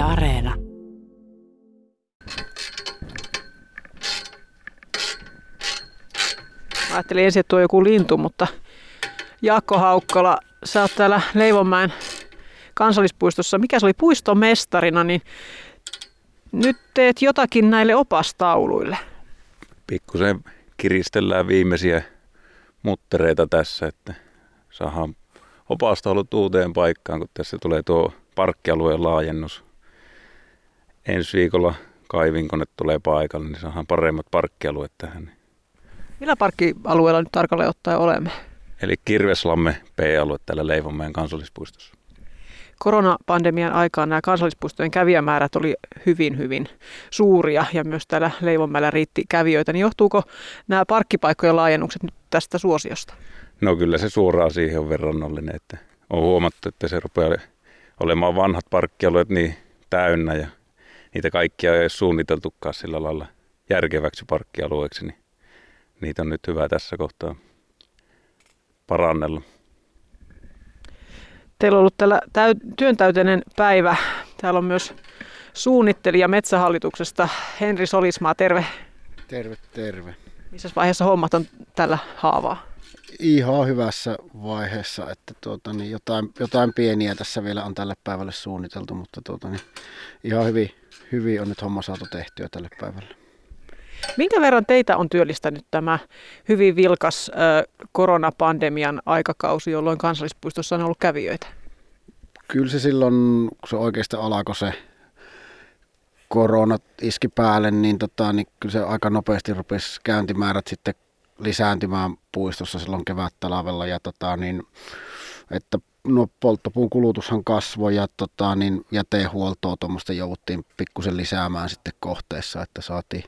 Yle Areena. Mä ajattelin ensin, että tuo on joku lintu, mutta Jaakko Haukkola, sä oot täällä Leivonmäen kansallispuistossa. Mikä se oli puistomestarina, niin nyt teet jotakin näille opastauluille. Pikkusen kiristellään viimeisiä muttereita tässä, että saadaan opastaulut uuteen paikkaan, kun tässä tulee tuo parkkialueen laajennus. Ensi viikolla kaivinkone tulee paikalle, niin saadaan paremmat parkkialueet tähän. Millä parkkialueella nyt tarkalleen ottaen olemme? Eli Kirveslamme P-alue täällä Leivonmäen kansallispuistossa. Koronapandemian aikaan nämä kansallispuistojen kävijämäärät oli hyvin, hyvin suuria ja myös täällä Leivonmäellä riitti kävijöitä. Niin johtuuko nämä parkkipaikkojen laajennukset nyt tästä suosiosta? No kyllä se suoraan siihen on verrannollinen, että on huomattu, että se rupeaa olemaan vanhat parkkialueet niin täynnä ja niitä kaikkia ei ole suunniteltukaan sillä lailla järkeväksi parkkialueeksi, niin niitä on nyt hyvä tässä kohtaa parannella. Teillä on ollut täällä täy- työntäyteinen päivä. Täällä on myös suunnittelija Metsähallituksesta Henri Solismaa. Terve. Terve, terve. Missä vaiheessa hommat on tällä haavaa? Ihan hyvässä vaiheessa, että tuota, niin jotain, jotain pieniä tässä vielä on tälle päivälle suunniteltu, mutta tuota, niin ihan hyvin, hyvin on nyt homma saatu tehtyä tälle päivälle. Minkä verran teitä on työllistänyt tämä hyvin vilkas koronapandemian aikakausi, jolloin kansallispuistossa on ollut kävijöitä? Kyllä se silloin, kun se oikeastaan alkoi se korona iski päälle, niin, tota, niin kyllä se aika nopeasti rupesi käyntimäärät sitten lisääntymään puistossa silloin kevät-talvella ja tota, niin, että no, polttopuun kulutushan kasvoi ja tota, niin jätehuoltoa tuommoista jouduttiin pikkusen lisäämään sitten kohteessa, että saatiin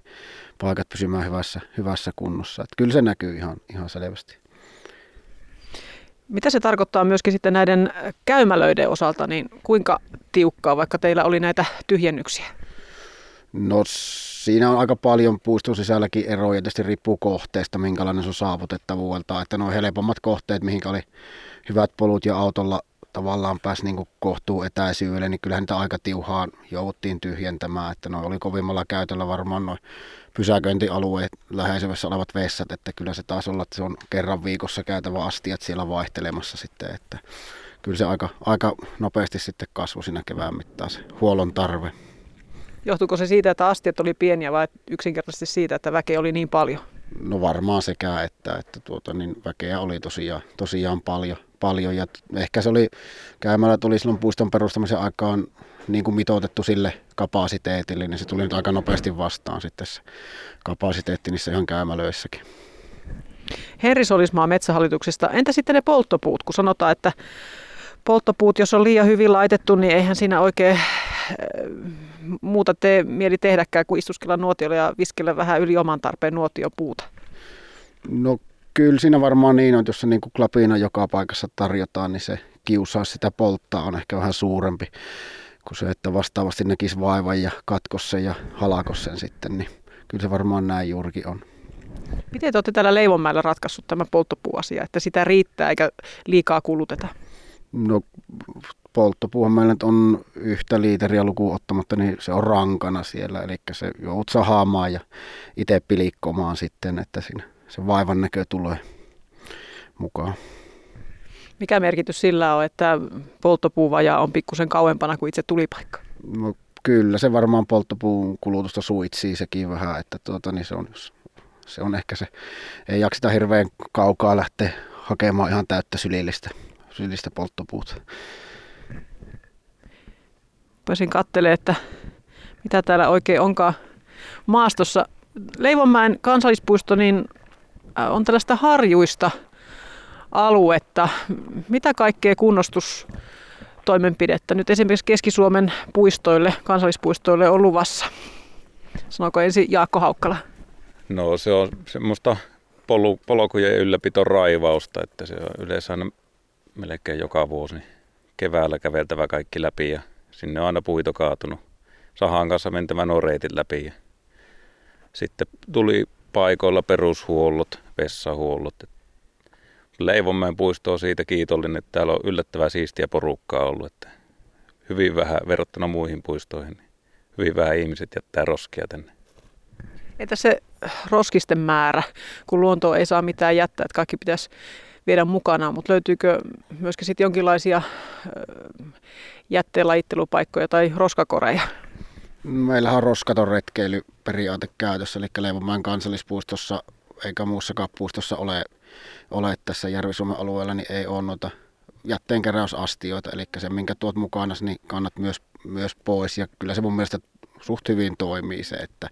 paikat pysymään hyvässä, hyvässä kunnossa. Että kyllä se näkyy ihan, ihan selvästi. Mitä se tarkoittaa myöskin sitten näiden käymälöiden osalta, niin kuinka tiukkaa, vaikka teillä oli näitä tyhjennyksiä? No siinä on aika paljon puiston sisälläkin eroja, tietysti riippuu kohteesta, minkälainen se on saavutettavuudelta, että nuo helpommat kohteet, mihin oli hyvät polut ja autolla tavallaan pääsi niin kohtuu etäisyydelle, niin kyllähän niitä aika tiuhaan jouduttiin tyhjentämään, että no oli kovimmalla käytöllä varmaan noin pysäköintialueet läheisyydessä olevat vessat, että kyllä se taisi olla, että se on kerran viikossa käytävä astiat siellä vaihtelemassa sitten, että kyllä se aika, aika nopeasti sitten kasvoi siinä kevään mittaan se huollon tarve. Johtuuko se siitä, että astiat oli pieniä vai yksinkertaisesti siitä, että väkeä oli niin paljon? No varmaan sekä, että, että tuota, niin väkeä oli tosiaan, tosiaan paljon, paljon ja ehkä se oli, käymällä tuli silloin puiston perustamisen aikaan niin kuin mitoitettu sille kapasiteetille, niin se tuli nyt aika nopeasti vastaan sitten se kapasiteetti niissä ihan käymälöissäkin. Henri Solismaa Metsähallituksesta. Entä sitten ne polttopuut, kun sanotaan, että polttopuut, jos on liian hyvin laitettu, niin eihän siinä oikein muuta tee mieli tehdäkään kuin istuskella nuotiolla ja viskellä vähän yli oman tarpeen nuotiopuuta? No kyllä siinä varmaan niin on, että jos se niin kuin klapina joka paikassa tarjotaan, niin se kiusaa sitä polttaa on ehkä vähän suurempi kuin se, että vastaavasti näkisi vaivan ja katkos sen ja halakos sen sitten, niin kyllä se varmaan näin juurikin on. Miten te olette täällä Leivonmäellä ratkaissut tämä polttopuuasia, että sitä riittää eikä liikaa kuluteta? No polttopuuhan meillä nyt on yhtä liiteriä lukuun ottamatta, niin se on rankana siellä, eli se joudut sahaamaan ja itse pilikkomaan sitten, että siinä se vaivan näkö tulee mukaan. Mikä merkitys sillä on, että polttopuuvaja on pikkusen kauempana kuin itse tulipaikka? No, kyllä se varmaan polttopuun kulutusta suitsii sekin vähän, että tuota, niin se, on, se on ehkä se, ei jakseta hirveän kaukaa lähteä hakemaan ihan täyttä sylillistä, sylillistä polttopuuta. Rupesin katselemaan, että mitä täällä oikein onkaan maastossa. Leivonmäen kansallispuisto niin äh, on tällaista harjuista aluetta. Mitä kaikkea kunnostustoimenpidettä nyt esimerkiksi Keski-Suomen puistoille, kansallispuistoille on luvassa? Sanoiko ensin Jaakko Haukkala? No se on semmoista polu, polkujen ylläpito raivausta, että se on yleensä aina melkein joka vuosi niin keväällä käveltävä kaikki läpi ja sinne on aina puito kaatunut sahan kanssa mentävän oreitin läpi. Ja sitten tuli paikoilla perushuollot, vessahuollot. Leivonmäen puisto on siitä kiitollinen, että täällä on yllättävää siistiä porukkaa ollut. Että hyvin vähän verrattuna muihin puistoihin. Niin hyvin vähän ihmiset jättää roskia tänne. Entä se roskisten määrä, kun luonto ei saa mitään jättää, että kaikki pitäisi viedä mukana, mutta löytyykö myöskin sitten jonkinlaisia jätteenlajittelupaikkoja tai roskakoreja? Meillähän on roskaton retkeilyperiaate käytössä, eli Leivomäen kansallispuistossa eikä muussakaan puistossa ole, ole tässä Järvi-Suomen alueella, niin ei ole noita jätteenkeräysastioita, eli se minkä tuot mukana, niin kannat myös, myös pois. Ja kyllä se mun mielestä suht hyvin toimii se, että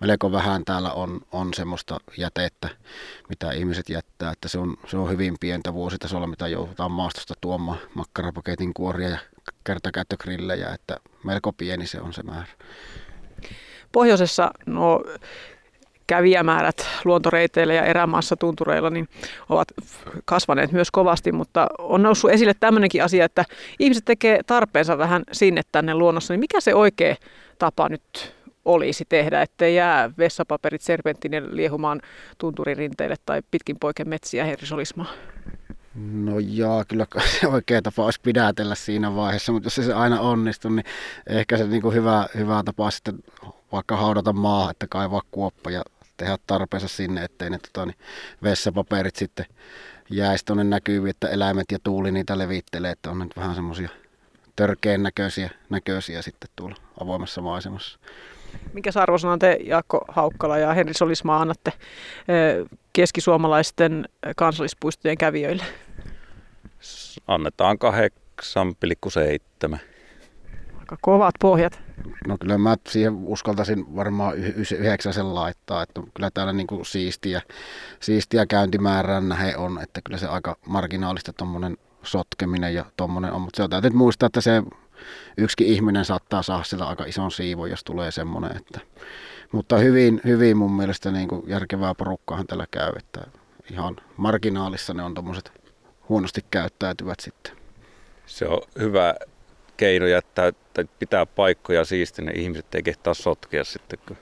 melko vähän täällä on, on semmoista jätettä, mitä ihmiset jättää, että se on, se on hyvin pientä vuositasolla, mitä joudutaan maastosta tuomaan makkarapaketin kuoria ja kertakäyttögrillejä, että melko pieni se on se määrä. Pohjoisessa no, kävijämäärät luontoreiteillä ja erämaassa tuntureilla niin ovat kasvaneet myös kovasti, mutta on noussut esille tämmöinenkin asia, että ihmiset tekee tarpeensa vähän sinne tänne luonnossa, niin mikä se oikea tapa nyt olisi tehdä, ettei jää vessapaperit serpenttinen liehumaan tunturirinteille tai pitkin poiken metsiä herrisolismaa? No joo, kyllä se oikea tapa olisi pidätellä siinä vaiheessa, mutta jos se aina onnistuu, niin ehkä se niin kuin hyvä, hyvä tapa sitten vaikka haudata maahan, että kaivaa kuoppa ja tehdä tarpeensa sinne, ettei ne tota, niin vessapaperit sitten jäisi tuonne näkyviin, että eläimet ja tuuli niitä levittelee, että on nyt vähän semmoisia törkeän näköisiä, näköisiä sitten tuolla avoimessa maisemassa. Mikä arvosanan te Jaakko Haukkala ja Henri Solismaa annatte keskisuomalaisten kansallispuistojen kävijöille? Annetaan 8,7. Aika kovat pohjat. No kyllä mä siihen uskaltaisin varmaan yhdeksäsen laittaa, että kyllä täällä niin kuin siistiä, siistiä käyntimäärään nähe on, että kyllä se aika marginaalista tuommoinen sotkeminen ja tuommoinen on, mutta se on täytyy muistaa, että se yksikin ihminen saattaa saada sillä aika ison siivon, jos tulee semmoinen, että mutta hyvin, hyvin mun mielestä niin kuin järkevää porukkaahan tällä käy, että ihan marginaalissa ne on tuommoiset huonosti käyttäytyvät sitten. Se on hyvä keino jättää, tai pitää paikkoja siistinä, ihmiset ei kehtaa sotkea sitten, kun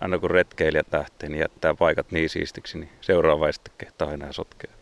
aina kun retkeilijät lähtee, niin jättää paikat niin siistiksi, niin seuraava ei sitten kehtaa enää sotkea.